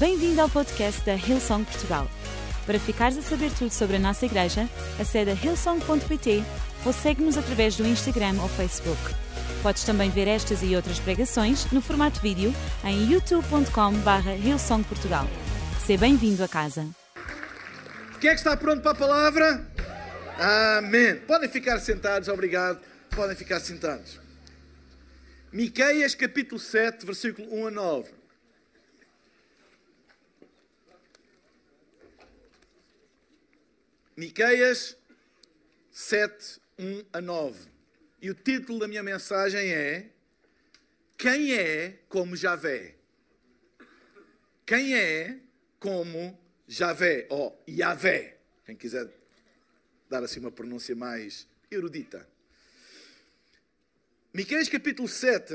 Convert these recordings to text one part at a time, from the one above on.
Bem-vindo ao podcast da Hillsong Portugal. Para ficares a saber tudo sobre a nossa igreja, acede a hillsong.pt ou segue-nos através do Instagram ou Facebook. Podes também ver estas e outras pregações no formato vídeo em youtube.com.br hillsongportugal. Seja bem-vindo a casa. Quem é que está pronto para a palavra? Amém. Podem ficar sentados, obrigado. Podem ficar sentados. Miqueias capítulo 7, versículo 1 a 9. Miqueias 7, 1 a 9. E o título da minha mensagem é Quem é como Javé? Quem é como Javé? Ou oh, Yahvé, quem quiser dar assim uma pronúncia mais erudita. Miqueias capítulo 7,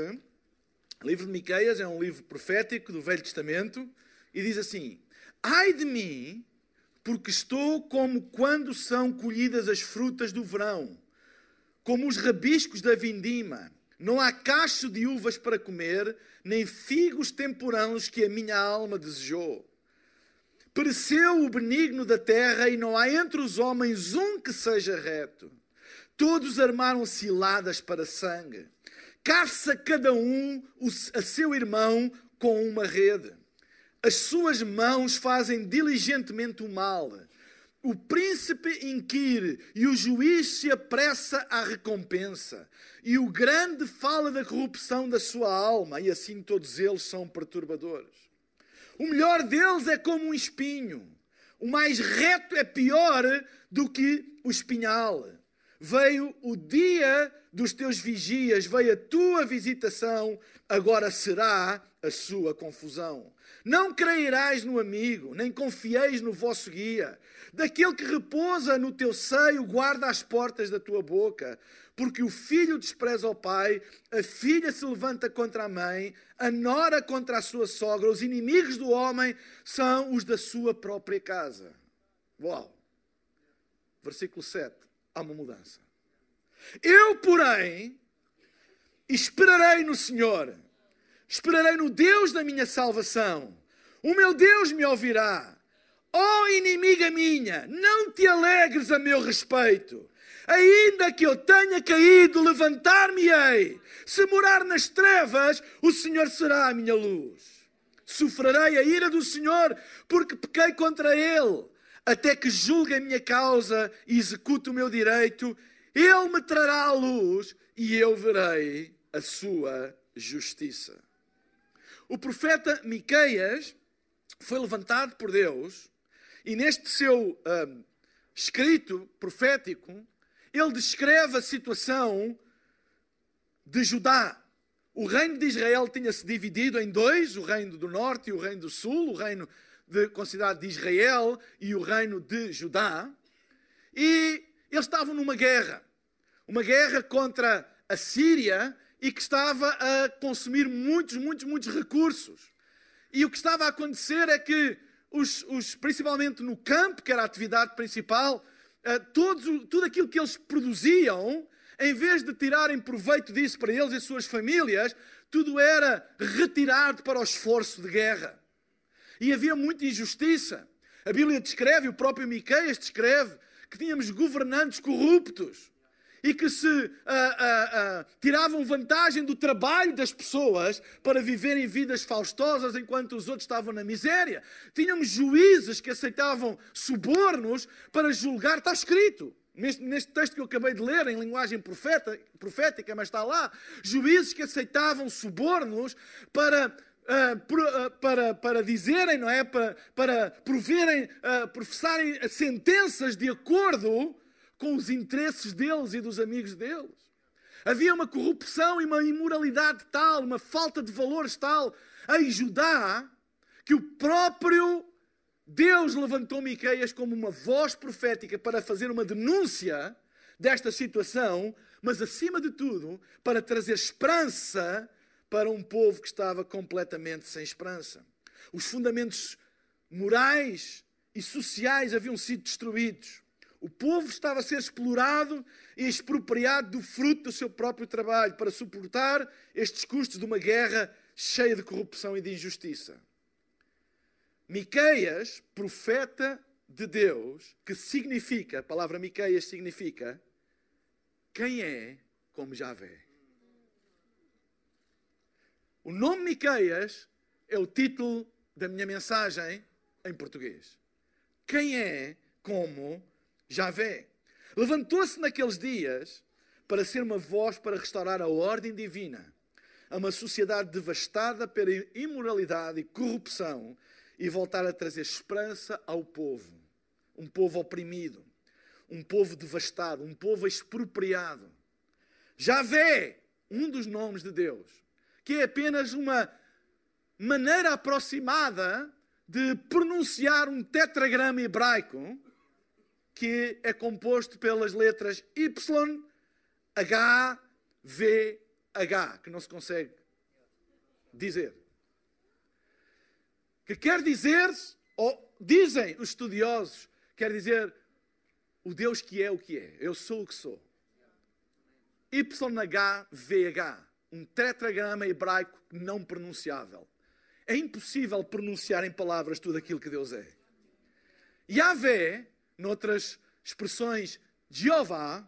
o livro de Miqueias é um livro profético do Velho Testamento e diz assim: Ai de mim, porque estou como quando são colhidas as frutas do verão, como os rabiscos da vindima. Não há cacho de uvas para comer, nem figos temporãos que a minha alma desejou. Pereceu o benigno da terra e não há entre os homens um que seja reto. Todos armaram ciladas para sangue. Caça cada um a seu irmão com uma rede. As suas mãos fazem diligentemente o mal. O príncipe inquire e o juiz se apressa à recompensa. E o grande fala da corrupção da sua alma, e assim todos eles são perturbadores. O melhor deles é como um espinho. O mais reto é pior do que o espinhal. Veio o dia dos teus vigias, veio a tua visitação, agora será a sua confusão. Não creirás no amigo, nem confieis no vosso guia. Daquele que repousa no teu seio, guarda as portas da tua boca. Porque o filho despreza o pai, a filha se levanta contra a mãe, a nora contra a sua sogra. Os inimigos do homem são os da sua própria casa. Uau! Versículo 7. Há uma mudança. Eu, porém, esperarei no Senhor Esperarei no Deus da minha salvação. O meu Deus me ouvirá. Ó oh, inimiga minha, não te alegres a meu respeito. Ainda que eu tenha caído, levantar-me-ei. Se morar nas trevas, o Senhor será a minha luz. Sofrerei a ira do Senhor, porque pequei contra Ele. Até que julgue a minha causa e execute o meu direito, Ele me trará a luz e eu verei a sua justiça. O profeta Miqueias foi levantado por Deus e neste seu um, escrito profético ele descreve a situação de Judá. O reino de Israel tinha-se dividido em dois: o reino do norte e o reino do sul, o reino de, considerado de Israel e o reino de Judá. E eles estavam numa guerra, uma guerra contra a Síria e que estava a consumir muitos, muitos, muitos recursos. E o que estava a acontecer é que, os, os, principalmente no campo, que era a atividade principal, uh, todos, tudo aquilo que eles produziam, em vez de tirarem proveito disso para eles e suas famílias, tudo era retirado para o esforço de guerra. E havia muita injustiça. A Bíblia descreve, o próprio Miqueias descreve, que tínhamos governantes corruptos e que se uh, uh, uh, tiravam vantagem do trabalho das pessoas para viverem vidas faustosas enquanto os outros estavam na miséria. Tínhamos juízes que aceitavam subornos para julgar, está escrito. Neste, neste, texto que eu acabei de ler, em linguagem profeta, profética, mas está lá, juízes que aceitavam subornos para Uh, para, para dizerem, não é? Para, para proverem, uh, professarem sentenças de acordo com os interesses deles e dos amigos deles. Havia uma corrupção e uma imoralidade tal, uma falta de valores tal em Judá, que o próprio Deus levantou Miqueias como uma voz profética para fazer uma denúncia desta situação, mas acima de tudo, para trazer esperança para um povo que estava completamente sem esperança. Os fundamentos morais e sociais haviam sido destruídos. O povo estava a ser explorado e expropriado do fruto do seu próprio trabalho para suportar estes custos de uma guerra cheia de corrupção e de injustiça. Miqueias, profeta de Deus, que significa, a palavra Miqueias significa quem é como Javé. O nome Miqueias é o título da minha mensagem em português. Quem é como Javé? Levantou-se naqueles dias para ser uma voz para restaurar a ordem divina a uma sociedade devastada pela imoralidade e corrupção e voltar a trazer esperança ao povo. Um povo oprimido, um povo devastado, um povo expropriado. Javé, um dos nomes de Deus, que é apenas uma maneira aproximada de pronunciar um tetragrama hebraico que é composto pelas letras Y, H, V, H, que não se consegue dizer. Que quer dizer, ou dizem os estudiosos, quer dizer o Deus que é o que é. Eu sou o que sou. YHVH, um tetragrama hebraico não pronunciável. É impossível pronunciar em palavras tudo aquilo que Deus é. Yahvé, noutras expressões, Jeová,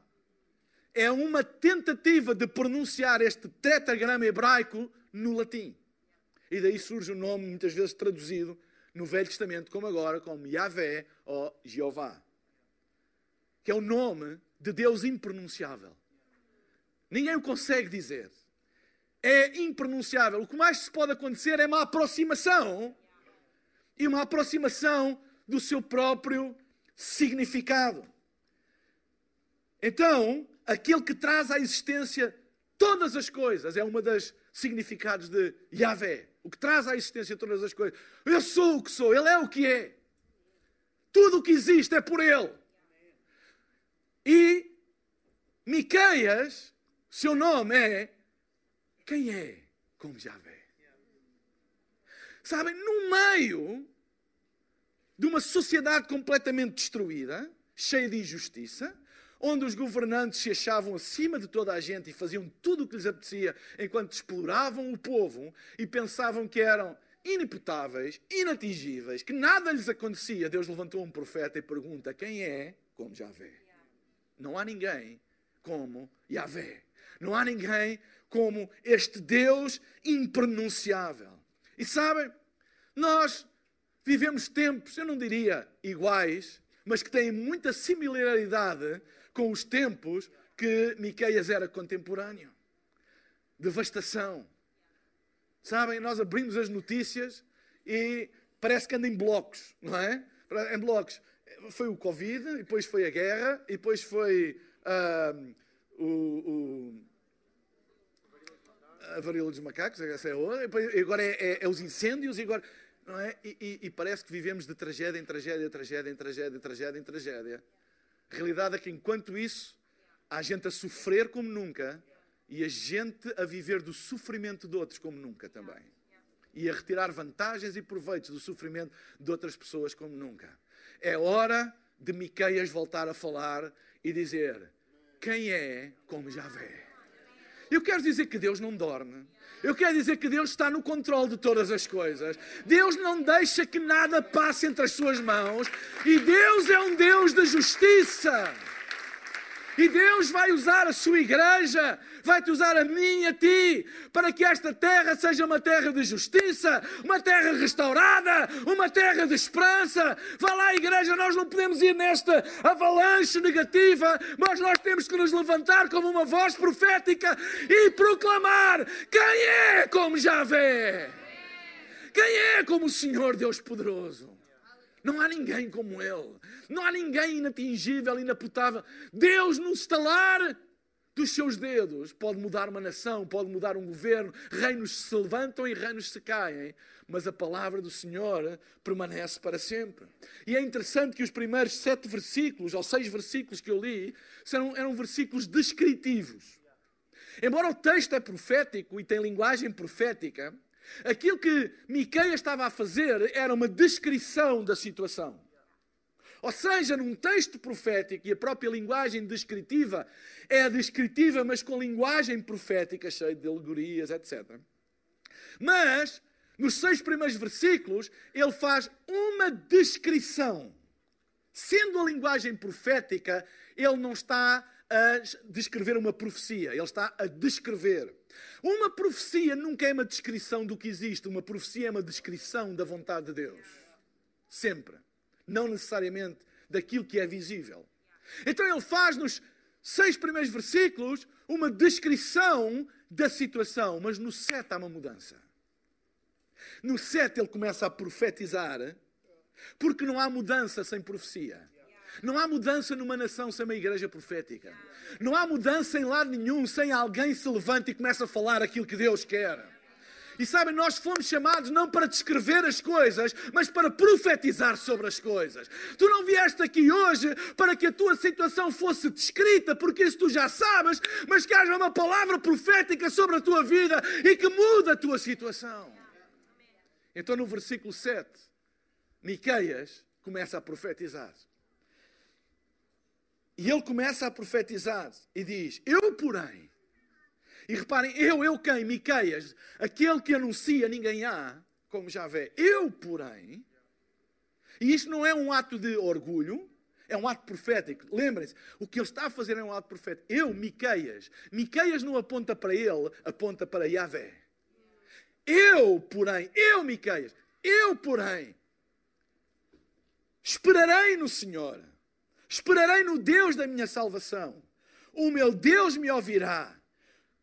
é uma tentativa de pronunciar este tetragrama hebraico no latim. E daí surge o nome, muitas vezes traduzido no Velho Testamento, como agora, como Yahvé ou Jeová. Que é o nome de Deus impronunciável. Ninguém o consegue dizer. É impronunciável. O que mais se pode acontecer é uma aproximação e uma aproximação do seu próprio significado. Então, aquele que traz à existência todas as coisas, é uma das significados de Yahvé. O que traz à existência todas as coisas. Eu sou o que sou, Ele é o que é. Tudo o que existe é por Ele. E Miqueias, seu nome é quem é como Yahvé. Sabem, no meio de uma sociedade completamente destruída, cheia de injustiça, onde os governantes se achavam acima de toda a gente e faziam tudo o que lhes apetecia, enquanto exploravam o povo e pensavam que eram inimputáveis, inatingíveis, que nada lhes acontecia, Deus levantou um profeta e pergunta: quem é como Javé? Não há ninguém como Yahvé. Não há ninguém como este Deus impronunciável. E sabem, nós vivemos tempos, eu não diria iguais, mas que têm muita similaridade com os tempos que Miqueias era contemporâneo. Devastação. Sabem, nós abrimos as notícias e parece que anda em blocos, não é? Em blocos. Foi o Covid, depois foi a guerra, depois foi uh, o, o, a varíola dos macacos, essa é outra, e agora é, é, é, os incêndios, e agora. Não é? E, e, e parece que vivemos de tragédia em tragédia, tragédia em tragédia, tragédia em tragédia. A realidade é que enquanto isso, há gente a sofrer como nunca e a gente a viver do sofrimento de outros como nunca também. E a retirar vantagens e proveitos do sofrimento de outras pessoas como nunca. É hora de Miqueias voltar a falar e dizer: quem é como Javé? Eu quero dizer que Deus não dorme. Eu quero dizer que Deus está no controle de todas as coisas. Deus não deixa que nada passe entre as suas mãos. E Deus é um Deus de justiça. E Deus vai usar a sua igreja, vai-te usar a mim e a ti, para que esta terra seja uma terra de justiça, uma terra restaurada, uma terra de esperança. Vá lá, igreja, nós não podemos ir nesta avalanche negativa, mas nós temos que nos levantar como uma voz profética e proclamar: quem é como Javé? Quem é como o Senhor Deus poderoso? Não há ninguém como Ele. Não há ninguém inatingível, inaputável. Deus, no estalar dos seus dedos, pode mudar uma nação, pode mudar um governo. Reinos se levantam e reinos se caem. Mas a palavra do Senhor permanece para sempre. E é interessante que os primeiros sete versículos, ou seis versículos que eu li, eram, eram versículos descritivos. Embora o texto é profético e tem linguagem profética, Aquilo que Miqueias estava a fazer era uma descrição da situação. Ou seja, num texto profético, e a própria linguagem descritiva é descritiva, mas com linguagem profética, cheia de alegorias, etc. Mas, nos seis primeiros versículos, ele faz uma descrição. Sendo a linguagem profética, ele não está a descrever uma profecia, ele está a descrever. Uma profecia nunca é uma descrição do que existe, uma profecia é uma descrição da vontade de Deus. Sempre. Não necessariamente daquilo que é visível. Então ele faz nos seis primeiros versículos uma descrição da situação, mas no sete há uma mudança. No sete ele começa a profetizar, porque não há mudança sem profecia. Não há mudança numa nação sem uma igreja profética. Não há mudança em lado nenhum sem alguém se levante e comece a falar aquilo que Deus quer. E sabem, nós fomos chamados não para descrever as coisas, mas para profetizar sobre as coisas. Tu não vieste aqui hoje para que a tua situação fosse descrita, porque isso tu já sabes, mas que haja uma palavra profética sobre a tua vida e que muda a tua situação. Então, no versículo 7, Miqueias começa a profetizar. E ele começa a profetizar e diz: Eu, porém, e reparem, eu, eu quem? Miqueias, aquele que anuncia ninguém há, como já vê. Eu, porém, e isto não é um ato de orgulho, é um ato profético. Lembrem-se, o que ele está a fazer é um ato profético. Eu, Miqueias, Miqueias não aponta para ele, aponta para Yahvé. Eu, porém, eu, Miqueias, eu, porém, esperarei no Senhor Esperarei no Deus da minha salvação. O meu Deus me ouvirá.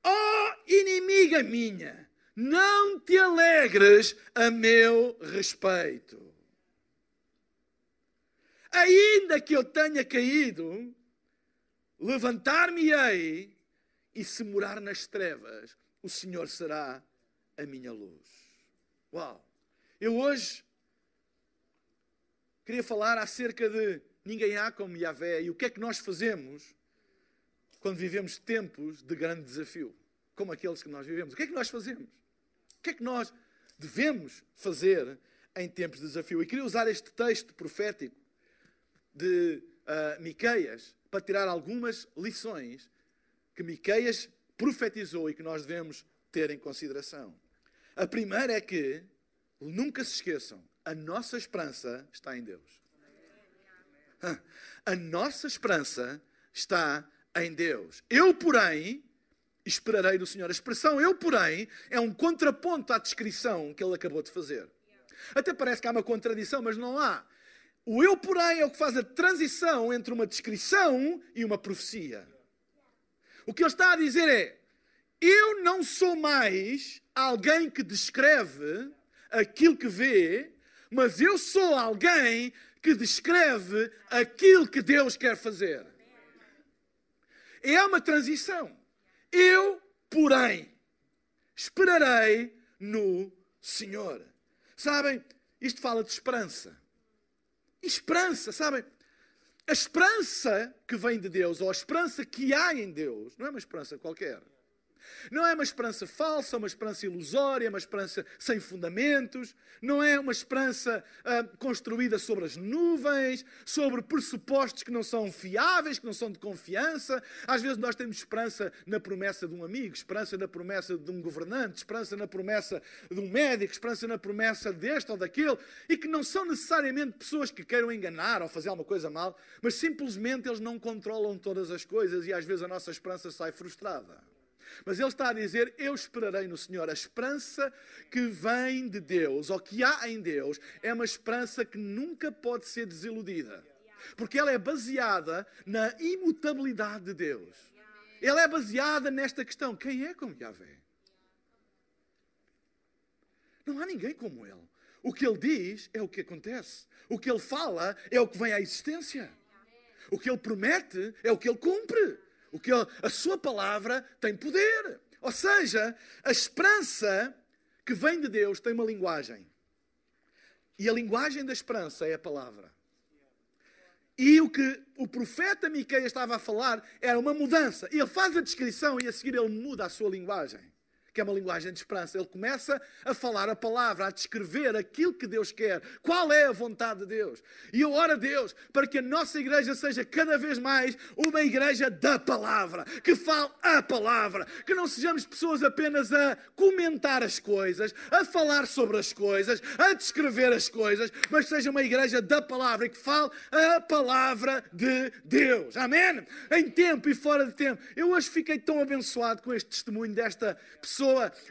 Ó oh, inimiga minha, não te alegres a meu respeito. Ainda que eu tenha caído, levantar-me-ei, e se morar nas trevas, o Senhor será a minha luz. Uau! Eu hoje queria falar acerca de Ninguém há como Yahvé. E o que é que nós fazemos quando vivemos tempos de grande desafio, como aqueles que nós vivemos? O que é que nós fazemos? O que é que nós devemos fazer em tempos de desafio? E queria usar este texto profético de uh, Miqueias para tirar algumas lições que Miqueias profetizou e que nós devemos ter em consideração. A primeira é que, nunca se esqueçam, a nossa esperança está em Deus. A nossa esperança está em Deus. Eu, porém, esperarei no Senhor. A expressão eu, porém, é um contraponto à descrição que ele acabou de fazer. Até parece que há uma contradição, mas não há. O eu, porém, é o que faz a transição entre uma descrição e uma profecia. O que ele está a dizer é: eu não sou mais alguém que descreve aquilo que vê, mas eu sou alguém que descreve aquilo que Deus quer fazer. É uma transição. Eu, porém, esperarei no Senhor. Sabem, isto fala de esperança. Esperança, sabem? A esperança que vem de Deus, ou a esperança que há em Deus, não é uma esperança qualquer. Não é uma esperança falsa, uma esperança ilusória, uma esperança sem fundamentos. Não é uma esperança uh, construída sobre as nuvens, sobre pressupostos que não são fiáveis, que não são de confiança. Às vezes nós temos esperança na promessa de um amigo, esperança na promessa de um governante, esperança na promessa de um médico, esperança na promessa deste ou daquele, e que não são necessariamente pessoas que queiram enganar ou fazer alguma coisa mal, mas simplesmente eles não controlam todas as coisas e às vezes a nossa esperança sai frustrada. Mas ele está a dizer: Eu esperarei no Senhor. A esperança que vem de Deus, ou que há em Deus, é uma esperança que nunca pode ser desiludida. Porque ela é baseada na imutabilidade de Deus. Ela é baseada nesta questão: quem é como Yahvé? Não há ninguém como ele. O que ele diz é o que acontece. O que ele fala é o que vem à existência. O que ele promete é o que ele cumpre. O que a sua palavra tem poder. Ou seja, a esperança que vem de Deus tem uma linguagem. E a linguagem da esperança é a palavra. E o que o profeta Miqueias estava a falar era uma mudança. Ele faz a descrição e a seguir ele muda a sua linguagem. Que é uma linguagem de esperança. Ele começa a falar a palavra, a descrever aquilo que Deus quer, qual é a vontade de Deus. E eu oro a Deus para que a nossa igreja seja cada vez mais uma igreja da palavra, que fale a palavra, que não sejamos pessoas apenas a comentar as coisas, a falar sobre as coisas, a descrever as coisas, mas seja uma igreja da palavra e que fale a palavra de Deus. Amém? Em tempo e fora de tempo. Eu hoje fiquei tão abençoado com este testemunho desta pessoa,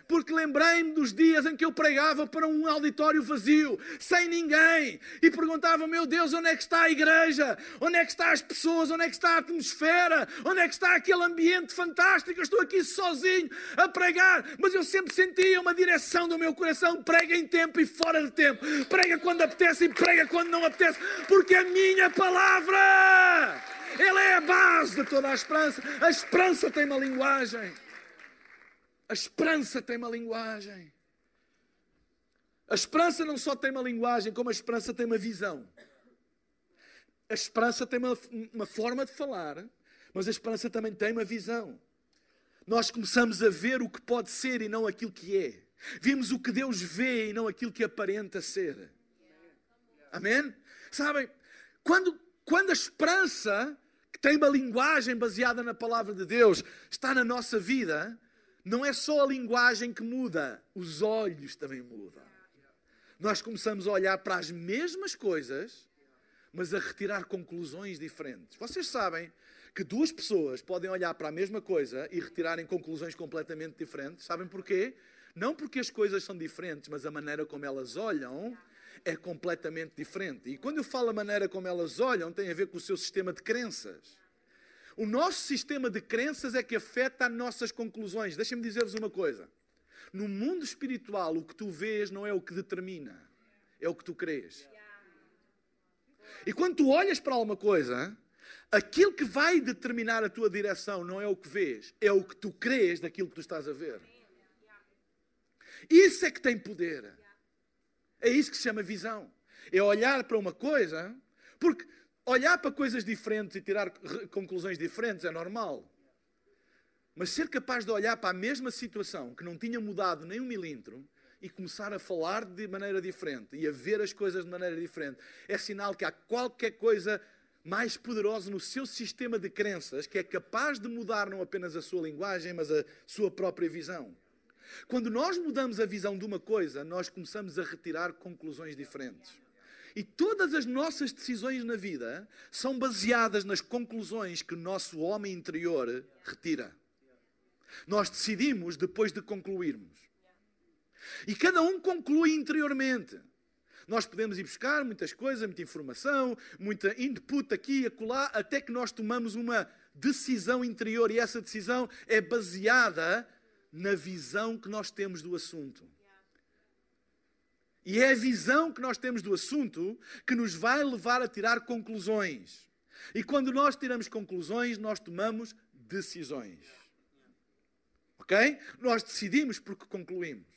porque lembrei-me dos dias em que eu pregava para um auditório vazio, sem ninguém, e perguntava: Meu Deus, onde é que está a igreja? Onde é que estão as pessoas? Onde é que está a atmosfera? Onde é que está aquele ambiente fantástico? Eu estou aqui sozinho a pregar, mas eu sempre sentia uma direção do meu coração: prega em tempo e fora de tempo, prega quando apetece e prega quando não apetece, porque a minha palavra. É a base de toda a esperança. A esperança tem uma linguagem. A esperança tem uma linguagem. A esperança não só tem uma linguagem, como a esperança tem uma visão. A esperança tem uma, uma forma de falar, mas a esperança também tem uma visão. Nós começamos a ver o que pode ser e não aquilo que é. Vimos o que Deus vê e não aquilo que aparenta ser. Amém? Sabem, quando, quando a esperança, que tem uma linguagem baseada na palavra de Deus, está na nossa vida, não é só a linguagem que muda, os olhos também mudam. Nós começamos a olhar para as mesmas coisas, mas a retirar conclusões diferentes. Vocês sabem que duas pessoas podem olhar para a mesma coisa e retirarem conclusões completamente diferentes. Sabem porquê? Não porque as coisas são diferentes, mas a maneira como elas olham é completamente diferente. E quando eu falo a maneira como elas olham, tem a ver com o seu sistema de crenças. O nosso sistema de crenças é que afeta as nossas conclusões. Deixem-me dizer-vos uma coisa. No mundo espiritual, o que tu vês não é o que determina, é o que tu crês. E quando tu olhas para alguma coisa, aquilo que vai determinar a tua direção não é o que vês, é o que tu crês daquilo que tu estás a ver. Isso é que tem poder. É isso que se chama visão. É olhar para uma coisa, porque olhar para coisas diferentes e tirar conclusões diferentes é normal. Mas ser capaz de olhar para a mesma situação, que não tinha mudado nem um milímetro, e começar a falar de maneira diferente e a ver as coisas de maneira diferente, é sinal que há qualquer coisa mais poderosa no seu sistema de crenças que é capaz de mudar não apenas a sua linguagem, mas a sua própria visão. Quando nós mudamos a visão de uma coisa, nós começamos a retirar conclusões diferentes. E todas as nossas decisões na vida são baseadas nas conclusões que o nosso homem interior retira. Nós decidimos depois de concluirmos. E cada um conclui interiormente. Nós podemos ir buscar muitas coisas, muita informação, muita input aqui e acolá, até que nós tomamos uma decisão interior e essa decisão é baseada na visão que nós temos do assunto. E é a visão que nós temos do assunto que nos vai levar a tirar conclusões. E quando nós tiramos conclusões, nós tomamos decisões. Ok? Nós decidimos porque concluímos.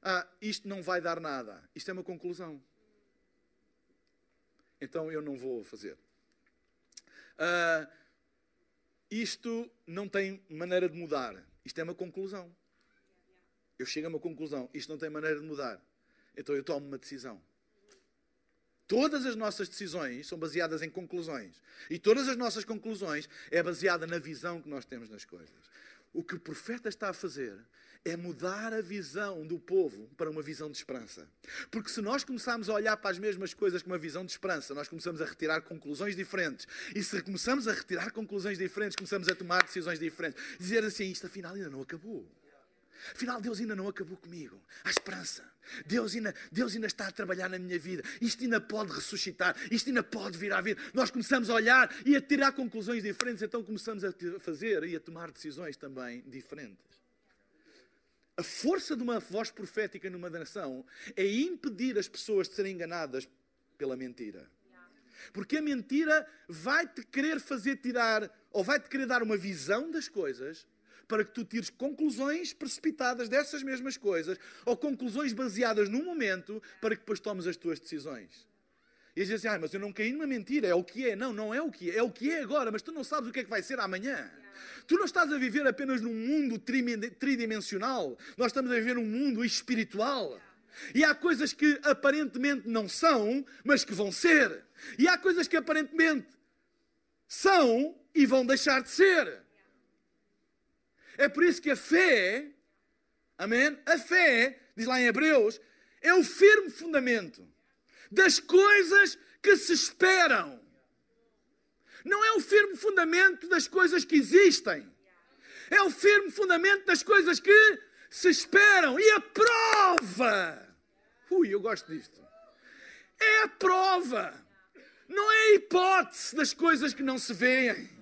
Ah, isto não vai dar nada. Isto é uma conclusão. Então eu não vou fazer. Ah, isto não tem maneira de mudar. Isto é uma conclusão. Eu chego a uma conclusão. Isto não tem maneira de mudar. Então eu tomo uma decisão. Todas as nossas decisões são baseadas em conclusões. E todas as nossas conclusões é baseada na visão que nós temos das coisas. O que o profeta está a fazer é mudar a visão do povo para uma visão de esperança. Porque se nós começarmos a olhar para as mesmas coisas com uma visão de esperança, nós começamos a retirar conclusões diferentes. E se começamos a retirar conclusões diferentes, começamos a tomar decisões diferentes. Dizer assim, isto afinal ainda não acabou. Afinal, Deus ainda não acabou comigo. Há esperança. Deus ainda, Deus ainda está a trabalhar na minha vida. Isto ainda pode ressuscitar. Isto ainda pode vir à vida. Nós começamos a olhar e a tirar conclusões diferentes. Então começamos a fazer e a tomar decisões também diferentes. A força de uma voz profética numa nação é impedir as pessoas de serem enganadas pela mentira. Porque a mentira vai-te querer fazer tirar, ou vai-te querer dar uma visão das coisas, para que tu tires conclusões precipitadas dessas mesmas coisas, ou conclusões baseadas num momento, para que depois tomes as tuas decisões. E às vezes, ah, mas eu não caí numa mentira, é o que é. Não, não é o que é, é o que é agora, mas tu não sabes o que é que vai ser amanhã. Tu não estás a viver apenas num mundo tridimensional, nós estamos a viver num mundo espiritual. E há coisas que aparentemente não são, mas que vão ser. E há coisas que aparentemente são e vão deixar de ser. É por isso que a fé, amém? A fé, diz lá em Hebreus, é o firme fundamento das coisas que se esperam. Não é o firme fundamento das coisas que existem. É o firme fundamento das coisas que se esperam. E a prova. Ui, eu gosto disto. É a prova. Não é a hipótese das coisas que não se veem.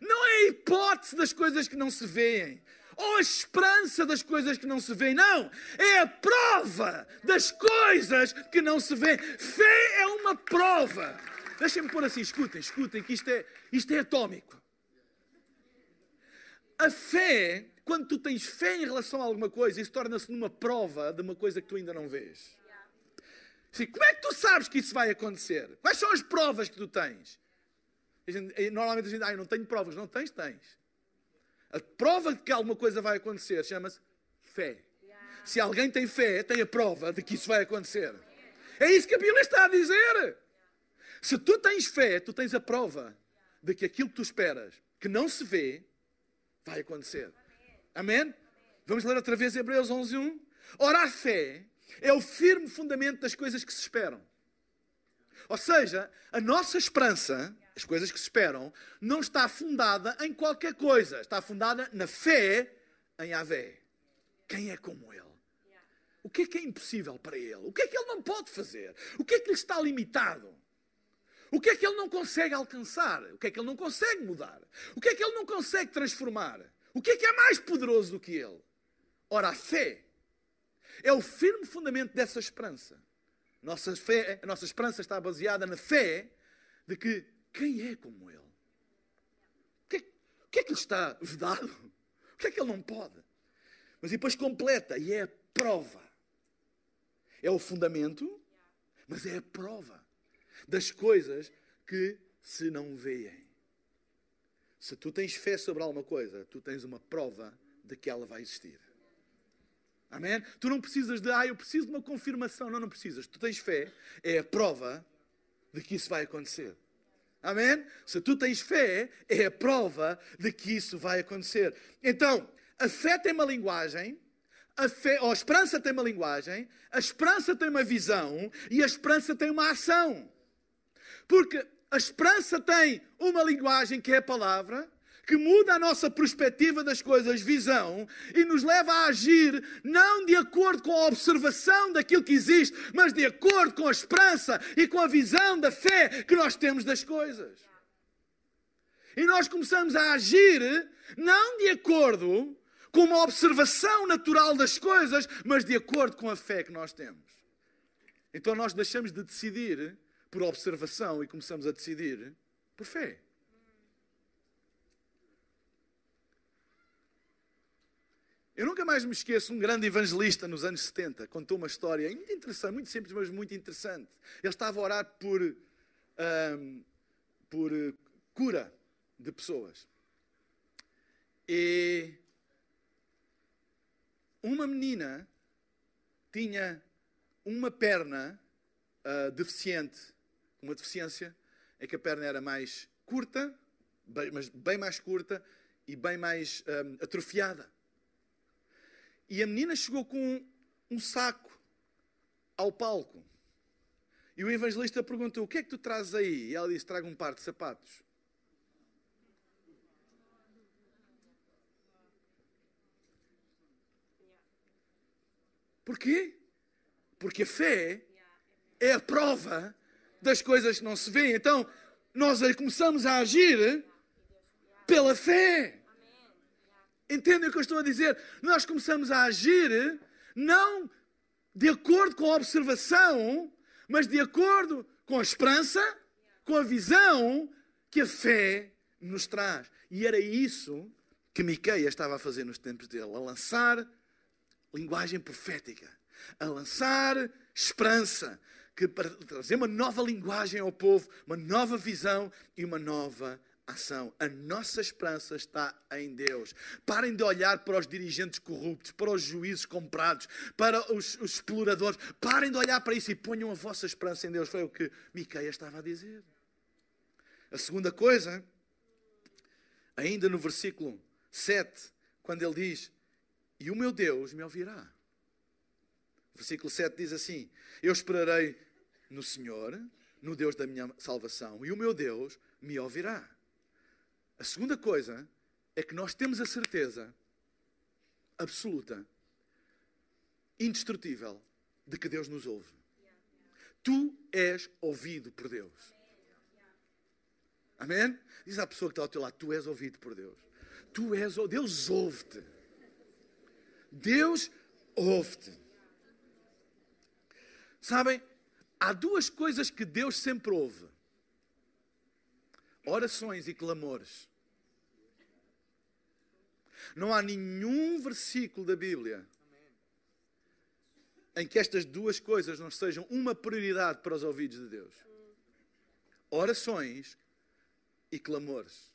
Não é a hipótese das coisas que não se veem ou a esperança das coisas que não se veem. Não, é a prova das coisas que não se veem. Fé é uma prova. Deixem-me pôr assim, escutem, escutem, que isto é, isto é atômico. A fé, quando tu tens fé em relação a alguma coisa, isso torna-se numa prova de uma coisa que tu ainda não vês. Sim, como é que tu sabes que isso vai acontecer? Quais são as provas que tu tens? A gente, normalmente a gente, ah, eu não tenho provas. Não tens, tens. A prova de que alguma coisa vai acontecer chama-se fé. Se alguém tem fé, tem a prova de que isso vai acontecer. É isso que a Bíblia está a dizer. Se tu tens fé, tu tens a prova de que aquilo que tu esperas, que não se vê, vai acontecer. Amém? Vamos ler outra vez Hebreus 11.1. Ora, a fé é o firme fundamento das coisas que se esperam. Ou seja, a nossa esperança as coisas que se esperam, não está fundada em qualquer coisa. Está fundada na fé em Avé. Quem é como Ele? O que é que é impossível para Ele? O que é que Ele não pode fazer? O que é que lhe está limitado? O que é que Ele não consegue alcançar? O que é que Ele não consegue mudar? O que é que Ele não consegue transformar? O que é que é mais poderoso do que Ele? Ora, a fé é o firme fundamento dessa esperança. Nossa, fé, a nossa esperança está baseada na fé de que quem é como Ele? O que é, que, é que lhe está vedado? O que é que Ele não pode? Mas depois completa, e é a prova. É o fundamento, mas é a prova das coisas que se não veem. Se tu tens fé sobre alguma coisa, tu tens uma prova de que ela vai existir. Amém? Tu não precisas de, ah, eu preciso de uma confirmação. Não, não precisas. Tu tens fé, é a prova de que isso vai acontecer. Amém? Se tu tens fé, é a prova de que isso vai acontecer. Então, a fé tem uma linguagem, a, fé, ou a esperança tem uma linguagem, a esperança tem uma visão e a esperança tem uma ação. Porque a esperança tem uma linguagem que é a palavra, que muda a nossa perspectiva das coisas, visão, e nos leva a agir não de acordo com a observação daquilo que existe, mas de acordo com a esperança e com a visão da fé que nós temos das coisas. E nós começamos a agir não de acordo com uma observação natural das coisas, mas de acordo com a fé que nós temos. Então nós deixamos de decidir por observação e começamos a decidir por fé. Eu nunca mais me esqueço, um grande evangelista nos anos 70 contou uma história muito interessante, muito simples, mas muito interessante. Ele estava a orar por, um, por cura de pessoas. E uma menina tinha uma perna uh, deficiente, uma deficiência, é que a perna era mais curta, bem, mas bem mais curta e bem mais um, atrofiada. E a menina chegou com um saco ao palco. E o evangelista perguntou: O que é que tu trazes aí? E ela disse: Trago um par de sapatos. Porquê? Porque a fé é a prova das coisas que não se vêem. Então, nós começamos a agir pela fé. Entendem o que eu estou a dizer? Nós começamos a agir não de acordo com a observação, mas de acordo com a esperança, com a visão que a fé nos traz. E era isso que Miqueias estava a fazer nos tempos dele, a lançar linguagem profética, a lançar esperança, que para trazer uma nova linguagem ao povo, uma nova visão e uma nova ação. A nossa esperança está em Deus. Parem de olhar para os dirigentes corruptos, para os juízes comprados, para os, os exploradores. Parem de olhar para isso e ponham a vossa esperança em Deus. Foi o que Miqueias estava a dizer. A segunda coisa, ainda no versículo 7, quando ele diz: E o meu Deus me ouvirá. Versículo 7 diz assim: Eu esperarei no Senhor, no Deus da minha salvação, e o meu Deus me ouvirá. A segunda coisa é que nós temos a certeza absoluta, indestrutível, de que Deus nos ouve. Tu és ouvido por Deus. Amém? Diz à pessoa que está ao teu lado: Tu és ouvido por Deus. Tu és, Deus ouve-te. Deus ouve-te. Sabem, há duas coisas que Deus sempre ouve: orações e clamores. Não há nenhum versículo da Bíblia em que estas duas coisas não sejam uma prioridade para os ouvidos de Deus: orações e clamores.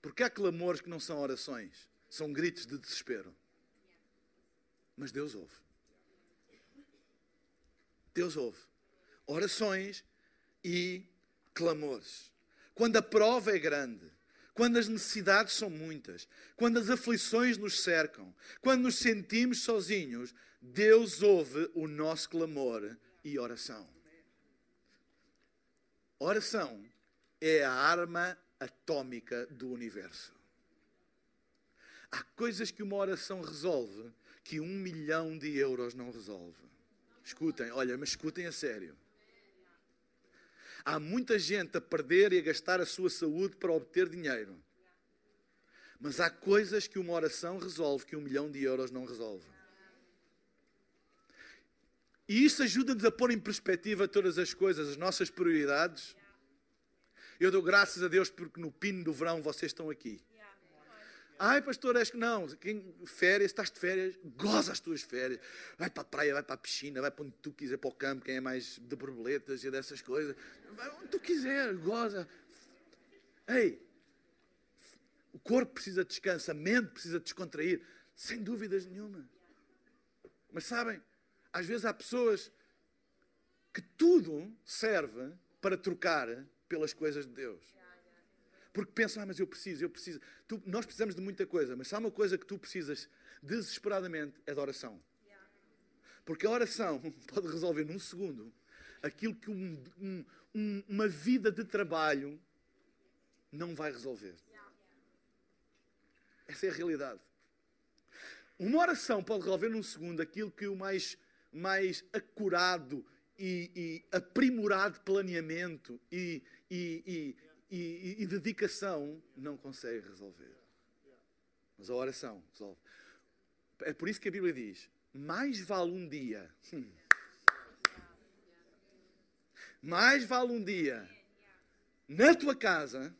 Porque há clamores que não são orações, são gritos de desespero. Mas Deus ouve. Deus ouve. Orações e clamores. Quando a prova é grande, quando as necessidades são muitas, quando as aflições nos cercam, quando nos sentimos sozinhos, Deus ouve o nosso clamor e oração. Oração é a arma atômica do universo. Há coisas que uma oração resolve que um milhão de euros não resolve. Escutem, olha, mas escutem a sério. Há muita gente a perder e a gastar a sua saúde para obter dinheiro. Mas há coisas que uma oração resolve que um milhão de euros não resolve. E isso ajuda-nos a pôr em perspectiva todas as coisas, as nossas prioridades. Eu dou graças a Deus porque no pino do verão vocês estão aqui. Ai, pastor, acho que não. Quem, férias, estás de férias, goza as tuas férias. Vai para a praia, vai para a piscina, vai para onde tu quiser, para o campo, quem é mais de borboletas e dessas coisas. Vai onde tu quiser, goza. Ei, o corpo precisa de descanso, a mente precisa de descontrair, sem dúvidas nenhuma. Mas sabem, às vezes há pessoas que tudo serve para trocar pelas coisas de Deus. Porque pensam, ah, mas eu preciso, eu preciso. Tu, nós precisamos de muita coisa, mas há uma coisa que tu precisas desesperadamente é de oração. Porque a oração pode resolver num segundo aquilo que um, um, um, uma vida de trabalho não vai resolver. Essa é a realidade. Uma oração pode resolver num segundo aquilo que o mais, mais acurado e, e aprimorado planeamento e, e, e, e, dedicação não consegue resolver. Mas a oração resolve. É por isso que a Bíblia diz: mais vale um dia. Hum, mais vale um dia na tua casa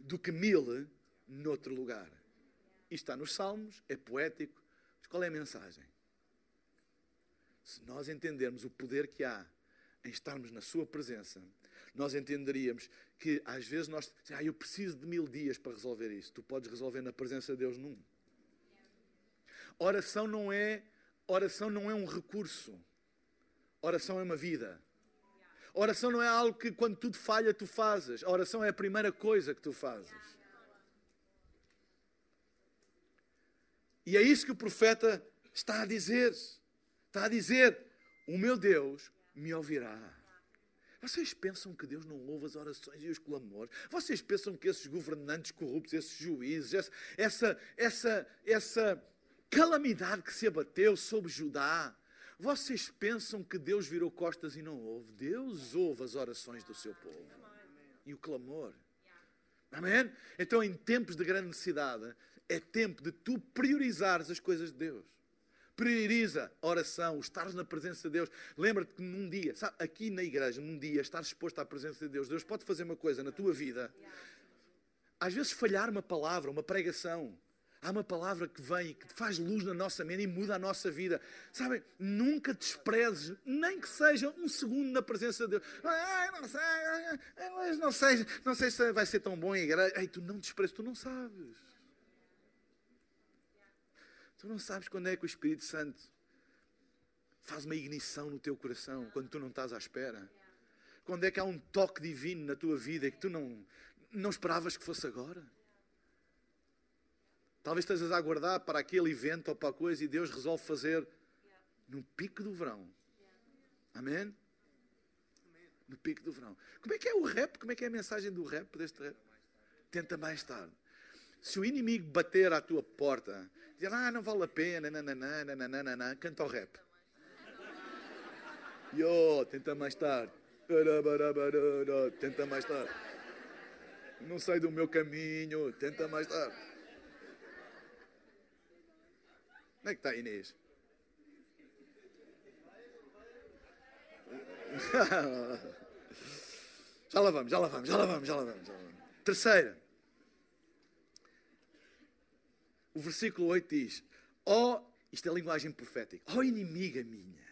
do que mil noutro lugar. Isto está nos Salmos, é poético. Mas qual é a mensagem? Se nós entendermos o poder que há em estarmos na Sua presença, nós entenderíamos que às vezes nós ah, eu preciso de mil dias para resolver isso. Tu podes resolver na presença de Deus num. Oração não é oração não é um recurso. Oração é uma vida. Oração não é algo que quando tudo falha tu fazes. A oração é a primeira coisa que tu fazes. E é isso que o profeta está a dizer. Está a dizer: O meu Deus me ouvirá. Vocês pensam que Deus não ouve as orações e os clamores? Vocês pensam que esses governantes corruptos, esses juízes, essa, essa, essa, calamidade que se abateu sobre Judá, vocês pensam que Deus virou costas e não ouve? Deus ouve as orações do seu povo e o clamor. Amém? Então, em tempos de grande necessidade, é tempo de tu priorizares as coisas de Deus. Prioriza a oração, estares na presença de Deus. Lembra-te que num dia, sabe, aqui na igreja, num dia, estás exposto à presença de Deus. Deus pode fazer uma coisa na tua vida. Às vezes falhar uma palavra, uma pregação. Há uma palavra que vem, que faz luz na nossa mente e muda a nossa vida. Sabem, nunca desprezes, nem que seja um segundo na presença de Deus. Não sei, não sei, não sei se vai ser tão bom em igreja. Ei, tu não desprezes, tu não sabes. Tu não sabes quando é que o Espírito Santo faz uma ignição no teu coração, quando tu não estás à espera. Quando é que há um toque divino na tua vida que tu não, não esperavas que fosse agora? Talvez estejas a aguardar para aquele evento ou para a coisa e Deus resolve fazer no pico do verão. Amém? No pico do verão. Como é que é o rap? Como é que é a mensagem do rap deste rap? Tenta mais tarde. Se o inimigo bater à tua porta, dizer, ah, não vale a pena, nananã, nananã, canta o rap. Yo, tenta mais tarde. Tenta mais tarde. Não sai do meu caminho, tenta mais tarde. Onde é que está a Inês? já lá vamos, já lá vamos, já lá vamos. Já lá vamos. Terceira. O versículo 8 diz: Ó, oh, isto é linguagem profética, ó oh, inimiga minha,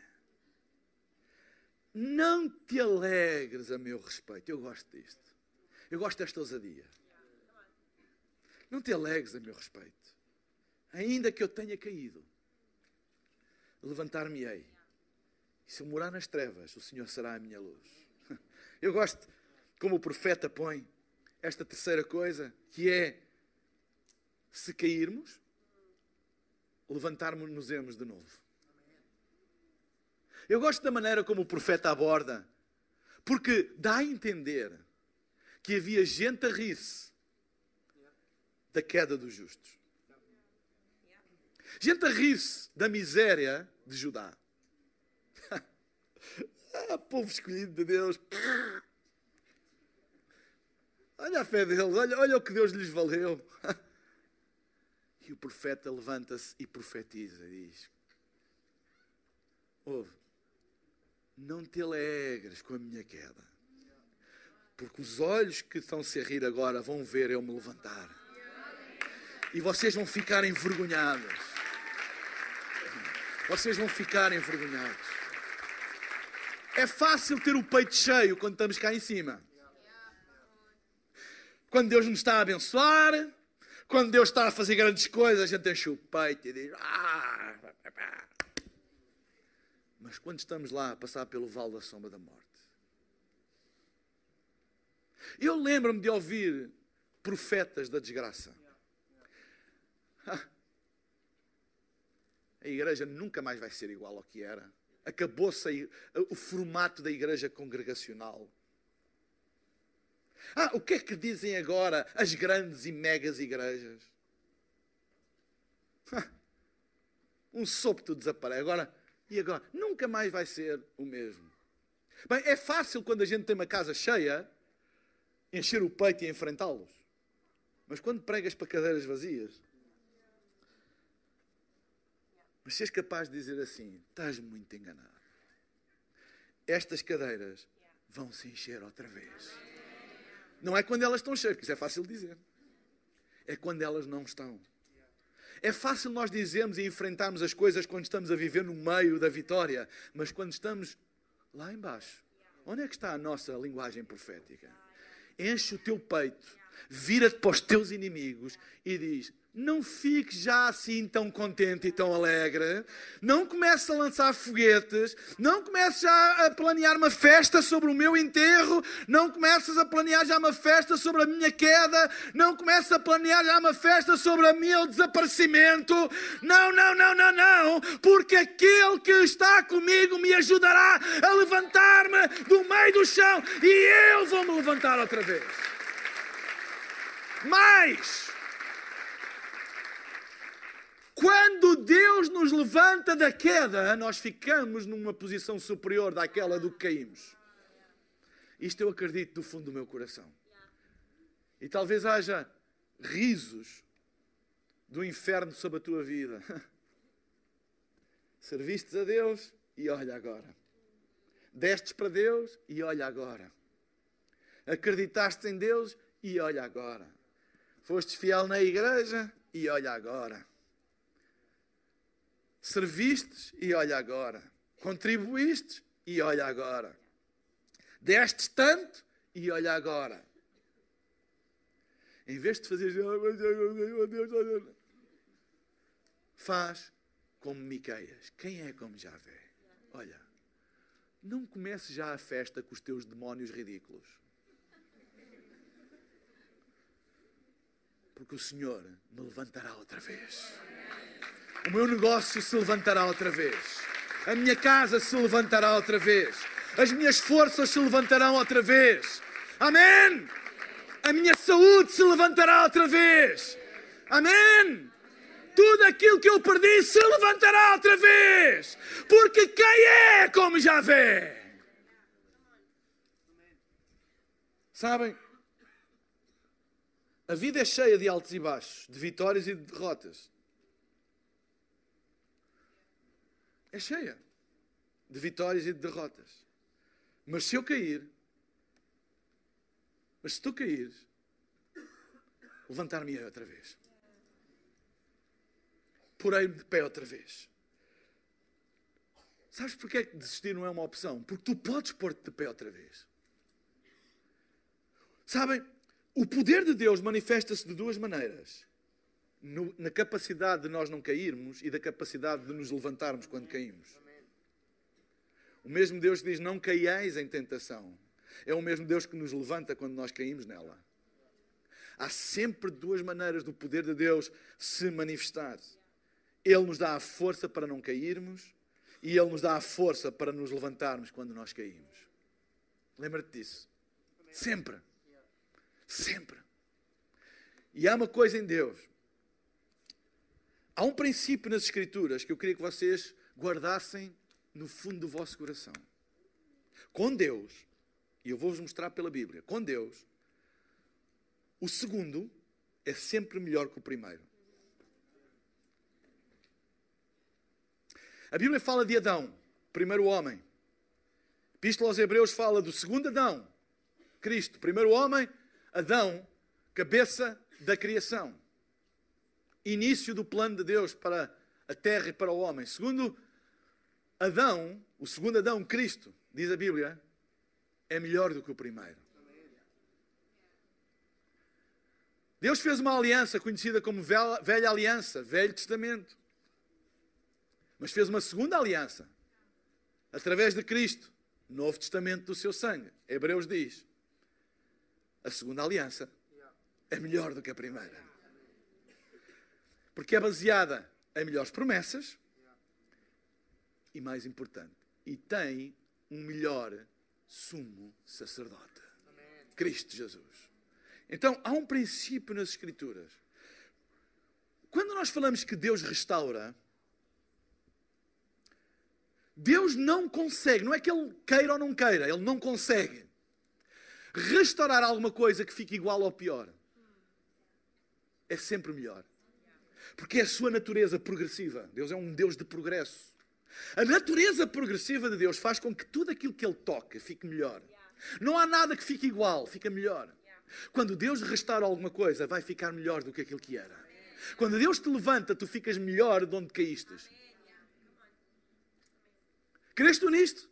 não te alegres a meu respeito. Eu gosto disto. Eu gosto desta ousadia. Não te alegres a meu respeito ainda que eu tenha caído, levantar-me-ei. E se eu morar nas trevas, o Senhor será a minha luz. Eu gosto, como o profeta põe, esta terceira coisa, que é: se cairmos, levantarmos-nos de novo. Eu gosto da maneira como o profeta aborda, porque dá a entender que havia gente a rir-se da queda dos justos. Gente a rir-se da miséria de Judá. ah, povo escolhido de Deus. Olha a fé deles, olha, olha o que Deus lhes valeu. e o profeta levanta-se e profetiza, diz: Ouve, não te alegres com a minha queda, porque os olhos que estão-se a rir agora vão ver eu me levantar, e vocês vão ficar envergonhados. Vocês vão ficar envergonhados. É fácil ter o peito cheio quando estamos cá em cima. Quando Deus nos está a abençoar, quando Deus está a fazer grandes coisas, a gente enche o peito e diz: ah, Mas quando estamos lá a passar pelo vale da sombra da morte, eu lembro-me de ouvir profetas da desgraça. a igreja nunca mais vai ser igual ao que era. Acabou-se o formato da igreja congregacional. Ah, o que é que dizem agora as grandes e megas igrejas? Um sopro desaparece. Agora, e agora? Nunca mais vai ser o mesmo. Bem, é fácil quando a gente tem uma casa cheia encher o peito e enfrentá-los. Mas quando pregas para cadeiras vazias, mas és capaz de dizer assim, estás muito enganado. Estas cadeiras vão se encher outra vez. Não é quando elas estão cheias, porque isso é fácil dizer. É quando elas não estão. É fácil nós dizermos e enfrentarmos as coisas quando estamos a viver no meio da vitória, mas quando estamos lá embaixo, onde é que está a nossa linguagem profética? Enche o teu peito, vira-te para os teus inimigos e diz: não fique já assim tão contente e tão alegre. Não comece a lançar foguetes. Não comece já a planear uma festa sobre o meu enterro. Não comeces a planear já uma festa sobre a minha queda. Não comeces a planear já uma festa sobre o meu desaparecimento. Não, não, não, não, não. Porque aquele que está comigo me ajudará a levantar-me do meio do chão e eu vou me levantar outra vez. Mais quando Deus nos levanta da queda, nós ficamos numa posição superior daquela do que caímos. Isto eu acredito do fundo do meu coração. E talvez haja risos do inferno sobre a tua vida. Serviste a Deus e olha agora. Destes para Deus e olha agora. Acreditaste em Deus e olha agora. Foste fiel na igreja e olha agora. Servistes e olha agora. Contribuíste e olha agora. Destes tanto e olha agora. Em vez de fazer. Faz como Miqueias. Quem é como Javé? Olha, não comece já a festa com os teus demónios ridículos. Porque o Senhor me levantará outra vez. O meu negócio se levantará outra vez. A minha casa se levantará outra vez. As minhas forças se levantarão outra vez. Amém! A minha saúde se levantará outra vez. Amém! Tudo aquilo que eu perdi se levantará outra vez. Porque quem é como Javé? Sabem? A vida é cheia de altos e baixos, de vitórias e de derrotas. É cheia de vitórias e de derrotas. Mas se eu cair, mas se tu caires, levantar-me outra vez. Porei-me de pé outra vez. Sabes porquê é que desistir não é uma opção? Porque tu podes pôr-te de pé outra vez. Sabem, o poder de Deus manifesta-se de duas maneiras: no, na capacidade de nós não cairmos e da capacidade de nos levantarmos quando caímos. O mesmo Deus que diz: Não caiais em tentação, é o mesmo Deus que nos levanta quando nós caímos nela. Há sempre duas maneiras do poder de Deus se manifestar. Ele nos dá a força para não cairmos e Ele nos dá a força para nos levantarmos quando nós caímos. Lembra-te disso. Sempre. Sempre. E há uma coisa em Deus. Há um princípio nas Escrituras que eu queria que vocês guardassem no fundo do vosso coração. Com Deus, e eu vou-vos mostrar pela Bíblia, com Deus, o segundo é sempre melhor que o primeiro. A Bíblia fala de Adão, primeiro homem. A Epístola aos Hebreus fala do segundo Adão, Cristo, primeiro homem, Adão, cabeça da criação. Início do plano de Deus para a terra e para o homem. Segundo Adão, o segundo Adão, Cristo, diz a Bíblia, é melhor do que o primeiro. Deus fez uma aliança conhecida como velha, aliança, Velho Testamento. Mas fez uma segunda aliança, através de Cristo, Novo Testamento do seu sangue. Hebreus diz: a segunda aliança é melhor do que a primeira. Porque é baseada em melhores promessas e, mais importante, e tem um melhor sumo sacerdote Cristo Jesus. Então, há um princípio nas Escrituras. Quando nós falamos que Deus restaura, Deus não consegue, não é que Ele queira ou não queira, Ele não consegue restaurar alguma coisa que fique igual ou pior, é sempre melhor. Porque é a sua natureza progressiva. Deus é um Deus de progresso. A natureza progressiva de Deus faz com que tudo aquilo que Ele toca fique melhor. Não há nada que fique igual, fica melhor. Quando Deus restaura alguma coisa, vai ficar melhor do que aquilo que era. Quando Deus te levanta, tu ficas melhor de onde caíste. Crês tu nisto?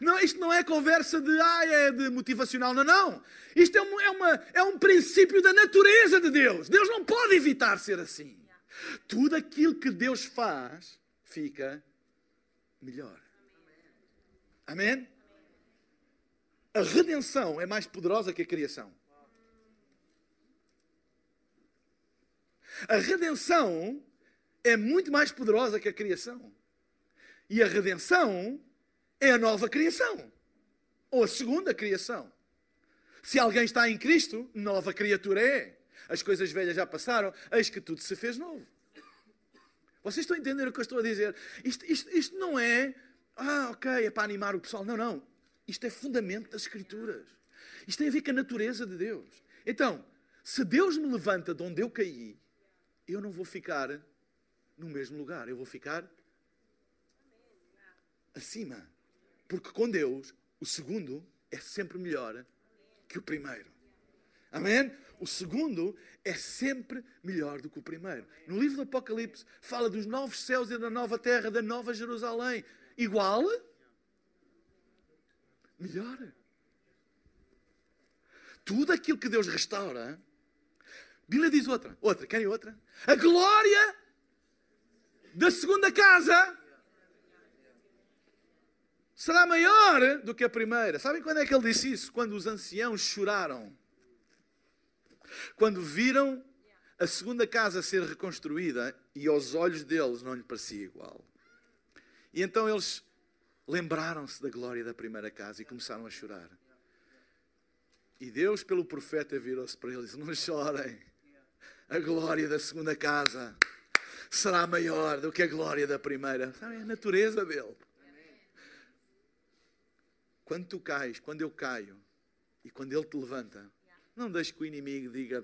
Não, isto não é conversa de, ah, é de motivacional, não, não. Isto é, uma, é, uma, é um princípio da natureza de Deus. Deus não pode evitar ser assim. Tudo aquilo que Deus faz fica melhor. Amém? A redenção é mais poderosa que a criação. A redenção é muito mais poderosa que a criação. E a redenção é a nova criação. Ou a segunda criação. Se alguém está em Cristo, nova criatura é. As coisas velhas já passaram, eis que tudo se fez novo. Vocês estão a entender o que eu estou a dizer? Isto, isto, isto não é, ah, ok, é para animar o pessoal. Não, não. Isto é fundamento das Escrituras. Isto tem a ver com a natureza de Deus. Então, se Deus me levanta de onde eu caí, eu não vou ficar no mesmo lugar, eu vou ficar acima. Porque com Deus, o segundo é sempre melhor que o primeiro. Amém? O segundo é sempre melhor do que o primeiro. No livro do Apocalipse fala dos novos céus e da nova terra, da nova Jerusalém. Igual? Melhor. Tudo aquilo que Deus restaura. Bíblia diz outra. Outra. Querem outra? A glória da segunda casa será maior do que a primeira. Sabem quando é que ele disse isso? Quando os anciãos choraram. Quando viram a segunda casa ser reconstruída e aos olhos deles não lhe parecia igual. E então eles lembraram-se da glória da primeira casa e começaram a chorar. E Deus, pelo profeta, virou-se para eles: Não chorem, a glória da segunda casa será maior do que a glória da primeira. Sabe, é a natureza dele. Quando tu cais, quando eu caio e quando ele te levanta, não deixes que o inimigo diga,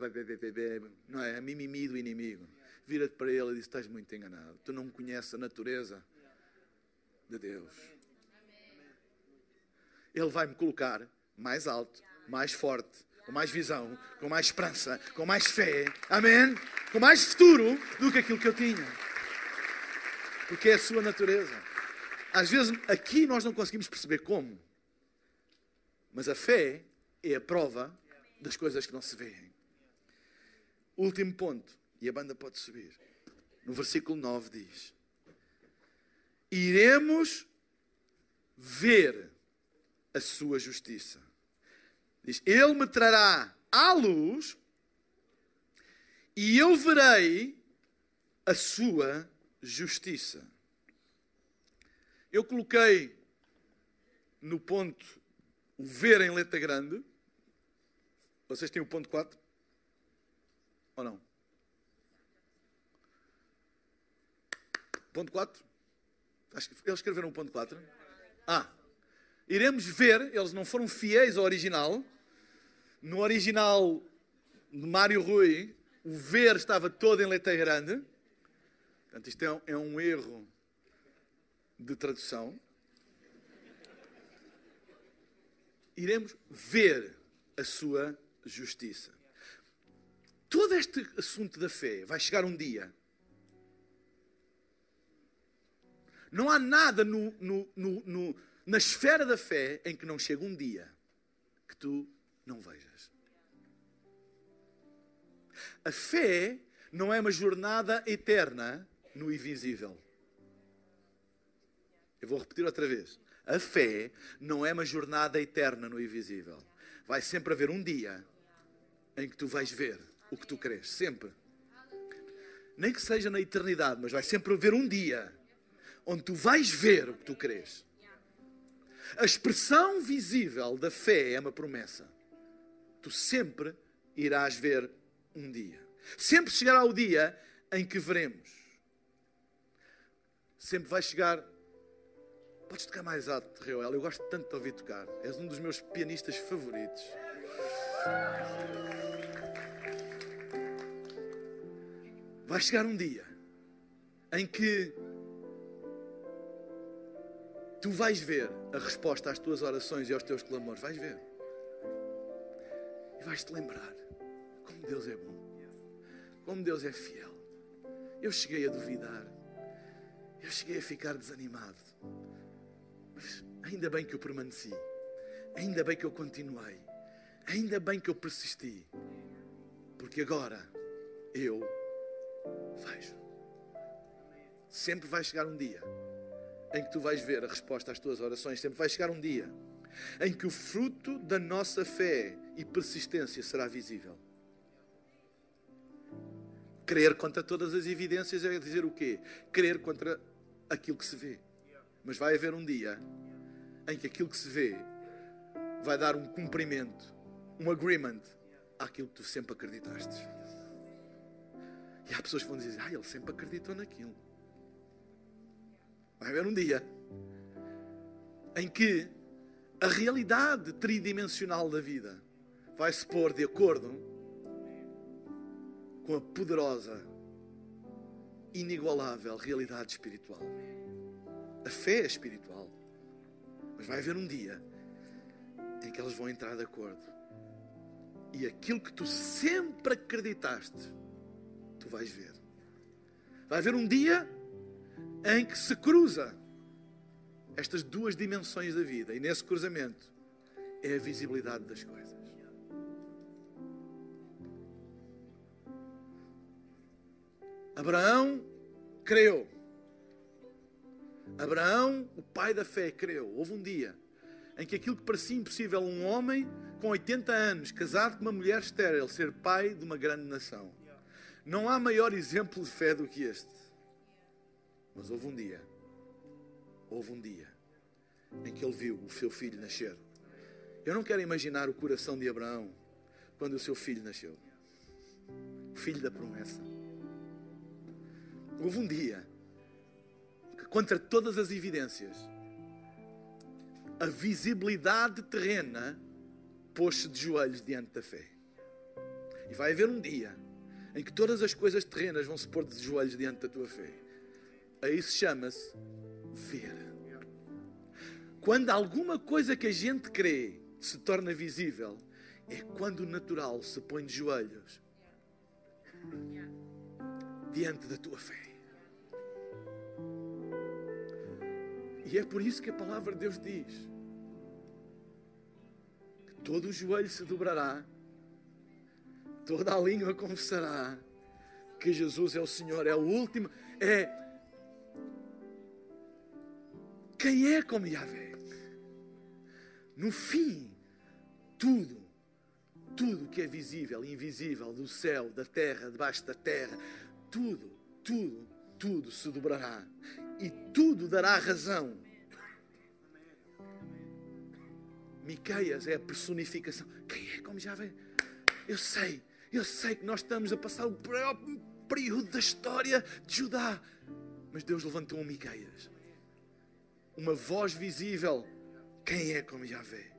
não é, a mimimi do inimigo. Vira-te para ele e diz: Estás muito enganado. Tu não conheces a natureza de Deus. Ele vai me colocar mais alto, mais forte, com mais visão, com mais esperança, com mais fé, amém? Com mais futuro do que aquilo que eu tinha. Porque é a sua natureza. Às vezes aqui nós não conseguimos perceber como, mas a fé é a prova das coisas que não se veem. Último ponto, e a banda pode subir. No versículo 9 diz: Iremos ver a sua justiça. Diz: Ele me trará à luz e eu verei a sua justiça. Eu coloquei no ponto o ver em letra grande. Vocês têm o ponto 4? Ou não? Ponto 4? Eles escreveram o ponto 4? Ah, iremos ver, eles não foram fiéis ao original. No original de Mário Rui, o ver estava todo em letra grande. Portanto, isto é um, é um erro de tradução. Iremos ver a sua justiça. Todo este assunto da fé vai chegar um dia. Não há nada no, no, no, na esfera da fé em que não chegue um dia que tu não vejas. A fé não é uma jornada eterna no invisível. Eu vou repetir outra vez. A fé não é uma jornada eterna no invisível. Vai sempre haver um dia em que tu vais ver o que tu crês. Sempre. Nem que seja na eternidade, mas vai sempre haver um dia onde tu vais ver o que tu crês. A expressão visível da fé é uma promessa. Tu sempre irás ver um dia. Sempre chegará o dia em que veremos. Sempre vai chegar. Podes tocar mais alto, Reuel. Eu gosto tanto de ouvir tocar. És um dos meus pianistas favoritos. Vai chegar um dia em que tu vais ver a resposta às tuas orações e aos teus clamores. Vais ver. E vais-te lembrar como Deus é bom, como Deus é fiel. Eu cheguei a duvidar, eu cheguei a ficar desanimado, mas ainda bem que eu permaneci, ainda bem que eu continuei, ainda bem que eu persisti, porque agora eu vejo. Sempre vai chegar um dia em que tu vais ver a resposta às tuas orações. Sempre vai chegar um dia em que o fruto da nossa fé e persistência será visível. Crer contra todas as evidências é dizer o quê? Crer contra aquilo que se vê. Mas vai haver um dia em que aquilo que se vê vai dar um cumprimento, um agreement àquilo que tu sempre acreditaste. E há pessoas que vão dizer: Ah, ele sempre acreditou naquilo. Vai haver um dia em que a realidade tridimensional da vida vai se pôr de acordo com a poderosa, inigualável realidade espiritual. A fé é espiritual. Mas vai haver um dia em que elas vão entrar de acordo. E aquilo que tu sempre acreditaste, tu vais ver. Vai haver um dia em que se cruza estas duas dimensões da vida. E nesse cruzamento é a visibilidade das coisas. Abraão creu. Abraão, o pai da fé, creu. Houve um dia em que aquilo que parecia impossível, um homem com 80 anos, casado com uma mulher estéril, ser pai de uma grande nação. Não há maior exemplo de fé do que este. Mas houve um dia, houve um dia, em que ele viu o seu filho nascer. Eu não quero imaginar o coração de Abraão quando o seu filho nasceu. O filho da promessa. Houve um dia contra todas as evidências, a visibilidade terrena pôs-se de joelhos diante da fé. E vai haver um dia em que todas as coisas terrenas vão se pôr de joelhos diante da tua fé. A isso chama-se ver. Quando alguma coisa que a gente crê se torna visível, é quando o natural se põe de joelhos diante da tua fé. E é por isso que a palavra de Deus diz que todo o joelho se dobrará, toda a língua confessará que Jesus é o Senhor, é o último, é quem é como Yahvé. No fim, tudo, tudo que é visível e invisível, do céu, da terra, debaixo da terra, tudo, tudo, tudo se dobrará e tudo dará razão. Miqueias é a personificação. Quem é como já vem? Eu sei, eu sei que nós estamos a passar o pior período da história de Judá. Mas Deus levantou um Miqueias. Uma voz visível. Quem é como já vê?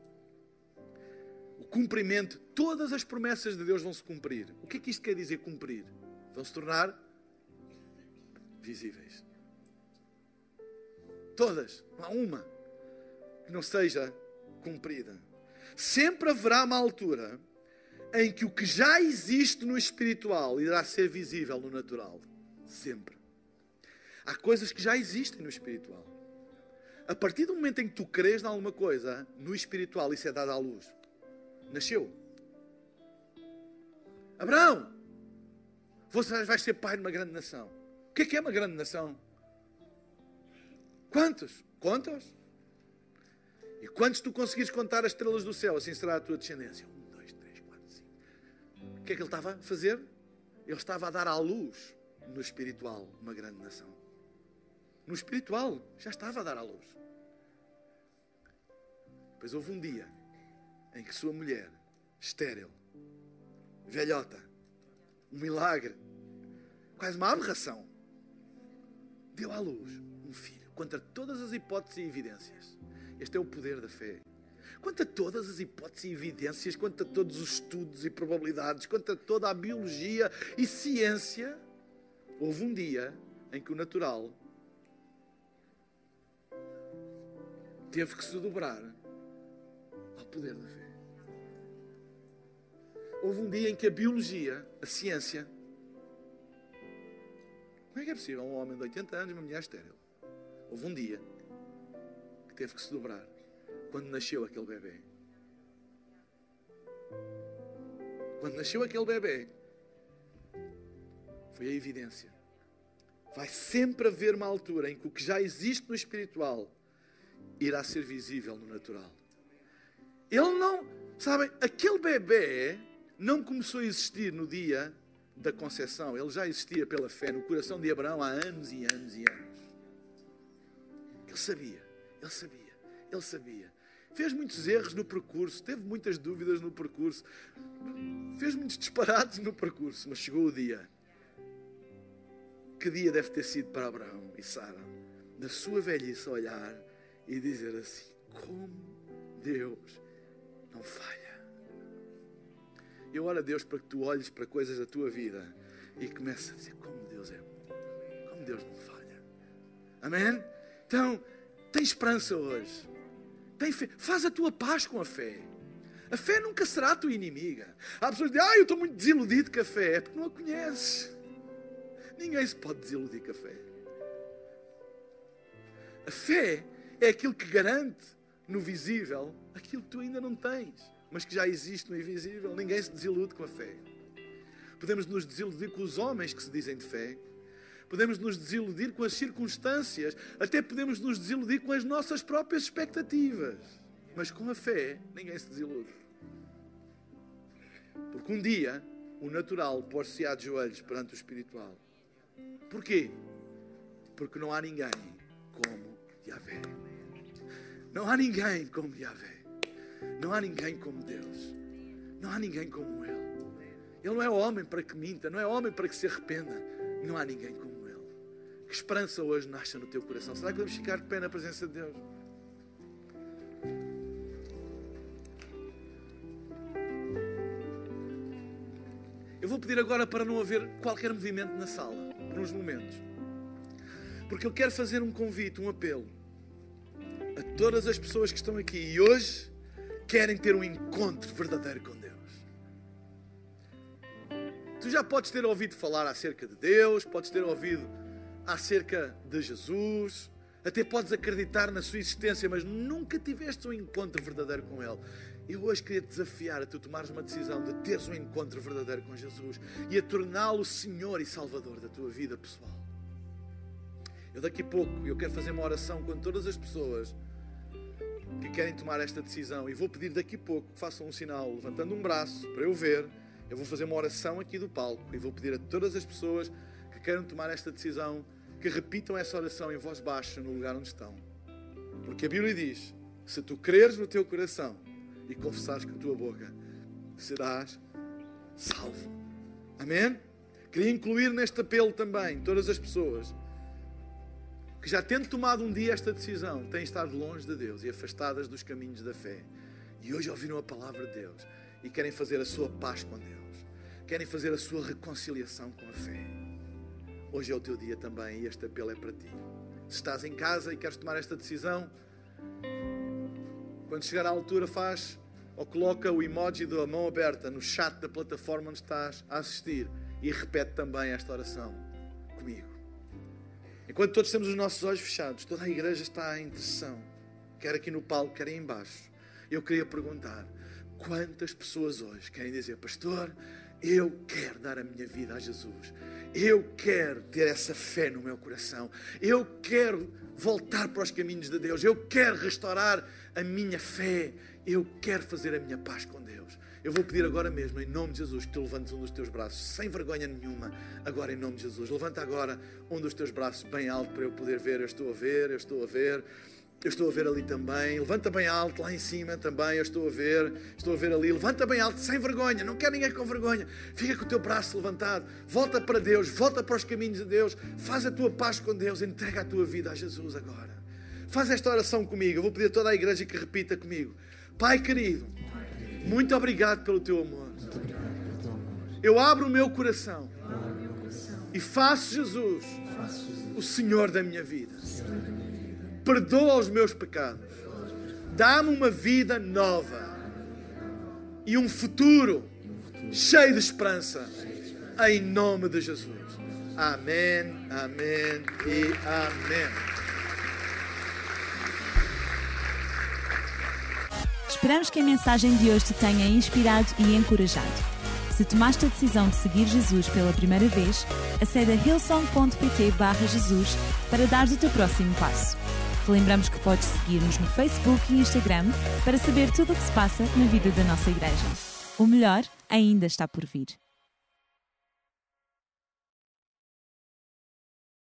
O cumprimento, todas as promessas de Deus vão se cumprir. O que é que isto quer dizer cumprir? Vão se tornar visíveis. Todas, não há uma que não seja cumprida. Sempre haverá uma altura em que o que já existe no espiritual irá ser visível no natural. Sempre. Há coisas que já existem no espiritual. A partir do momento em que tu crês em alguma coisa, no espiritual isso é dado à luz. Nasceu. Abraão, você vai ser pai de uma grande nação. O que é, que é uma grande nação? Quantos? Quantos? E quantos tu conseguires contar as estrelas do céu, assim será a tua descendência. Um, dois, três, quatro, cinco. O que é que ele estava a fazer? Ele estava a dar à luz, no espiritual, uma grande nação. No espiritual, já estava a dar à luz. Pois houve um dia em que sua mulher, estéril, velhota, um milagre, quase uma aberração, deu à luz contra todas as hipóteses e evidências. Este é o poder da fé. Quanto a todas as hipóteses e evidências, quanto a todos os estudos e probabilidades, quanto a toda a biologia e ciência, houve um dia em que o natural teve que se dobrar ao poder da fé. Houve um dia em que a biologia, a ciência, como é que é possível um homem de 80 anos e uma mulher estéril? Houve um dia que teve que se dobrar quando nasceu aquele bebê. Quando nasceu aquele bebê, foi a evidência. Vai sempre haver uma altura em que o que já existe no espiritual irá ser visível no natural. Ele não, sabem, aquele bebê não começou a existir no dia da concepção, ele já existia pela fé no coração de Abraão há anos e anos e anos. Ele sabia, ele sabia, ele sabia. Fez muitos erros no percurso, teve muitas dúvidas no percurso, fez muitos disparates no percurso, mas chegou o dia. Que dia deve ter sido para Abraão e Sara? Na sua velhice olhar e dizer assim: como Deus não falha. Eu oro a Deus para que tu olhes para coisas da tua vida e comeces a dizer como Deus é bom, como Deus não falha. Amém? Então, tem esperança hoje. Tem fé. Faz a tua paz com a fé. A fé nunca será a tua inimiga. Há pessoas que dizem, ah, eu estou muito desiludido com a fé. É porque não a conheces. Ninguém se pode desiludir com a fé. A fé é aquilo que garante no visível aquilo que tu ainda não tens, mas que já existe no invisível. Ninguém se desilude com a fé. Podemos nos desiludir com os homens que se dizem de fé, podemos nos desiludir com as circunstâncias, até podemos nos desiludir com as nossas próprias expectativas. Mas com a fé, ninguém se desilude. Porque um dia o natural pôr-se-á de joelhos perante o espiritual. Porquê? Porque não há ninguém como Yahvé. Não há ninguém como Yahvé. Não há ninguém como Deus. Não há ninguém como Ele. Ele não é homem para que minta, não é homem para que se arrependa. Não há ninguém como. Que esperança hoje nasce no teu coração? Será que vamos ficar de pé na presença de Deus? Eu vou pedir agora para não haver qualquer movimento na sala, por uns momentos. Porque eu quero fazer um convite, um apelo a todas as pessoas que estão aqui e hoje querem ter um encontro verdadeiro com Deus. Tu já podes ter ouvido falar acerca de Deus, podes ter ouvido acerca de Jesus, até podes acreditar na sua existência, mas nunca tiveste um encontro verdadeiro com Ele. Eu hoje queria te desafiar a tu tomares uma decisão de teres um encontro verdadeiro com Jesus e a torná-lo Senhor e Salvador da tua vida pessoal. Eu daqui a pouco eu quero fazer uma oração com todas as pessoas que querem tomar esta decisão e vou pedir daqui a pouco que façam um sinal levantando um braço para eu ver. Eu vou fazer uma oração aqui do palco e vou pedir a todas as pessoas que queiram tomar esta decisão que repitam essa oração em voz baixa no lugar onde estão. Porque a Bíblia diz: se tu creres no teu coração e confessares com a tua boca, serás salvo. Amém? Queria incluir neste apelo também todas as pessoas que já tendo tomado um dia esta decisão, têm estado longe de Deus e afastadas dos caminhos da fé. E hoje ouviram a palavra de Deus e querem fazer a sua paz com Deus, querem fazer a sua reconciliação com a fé. Hoje é o teu dia também e este apelo é para ti. Se estás em casa e queres tomar esta decisão, quando chegar à altura, faz ou coloca o emoji da mão aberta no chat da plataforma onde estás a assistir e repete também esta oração comigo. Enquanto todos temos os nossos olhos fechados, toda a igreja está em intercessão, quer aqui no palco, quer aí embaixo. Eu queria perguntar: quantas pessoas hoje querem dizer, Pastor, eu quero dar a minha vida a Jesus. Eu quero ter essa fé no meu coração. Eu quero voltar para os caminhos de Deus. Eu quero restaurar a minha fé. Eu quero fazer a minha paz com Deus. Eu vou pedir agora mesmo, em nome de Jesus, que tu levantes um dos teus braços, sem vergonha nenhuma, agora em nome de Jesus. Levanta agora um dos teus braços bem alto para eu poder ver. Eu estou a ver, eu estou a ver. Eu estou a ver ali também. Levanta bem alto, lá em cima também. Eu estou a ver. Estou a ver ali. Levanta bem alto, sem vergonha. Não quer ninguém com vergonha. Fica com o teu braço levantado. Volta para Deus. Volta para os caminhos de Deus. Faz a tua paz com Deus. Entrega a tua vida a Jesus agora. Faz esta oração comigo. Eu vou pedir a toda a igreja que repita comigo. Pai querido, muito obrigado pelo teu amor. Eu abro o meu coração e faço Jesus o Senhor da minha vida perdoa os meus pecados, dá-me uma vida nova e um futuro cheio de esperança, em nome de Jesus. Amém, amém e amém. Esperamos que a mensagem de hoje te tenha inspirado e encorajado. Se tomaste a decisão de seguir Jesus pela primeira vez, acede a hillsong.pt Jesus para dar o teu próximo passo. Lembramos que podes seguir-nos no Facebook e Instagram para saber tudo o que se passa na vida da nossa igreja. O melhor ainda está por vir.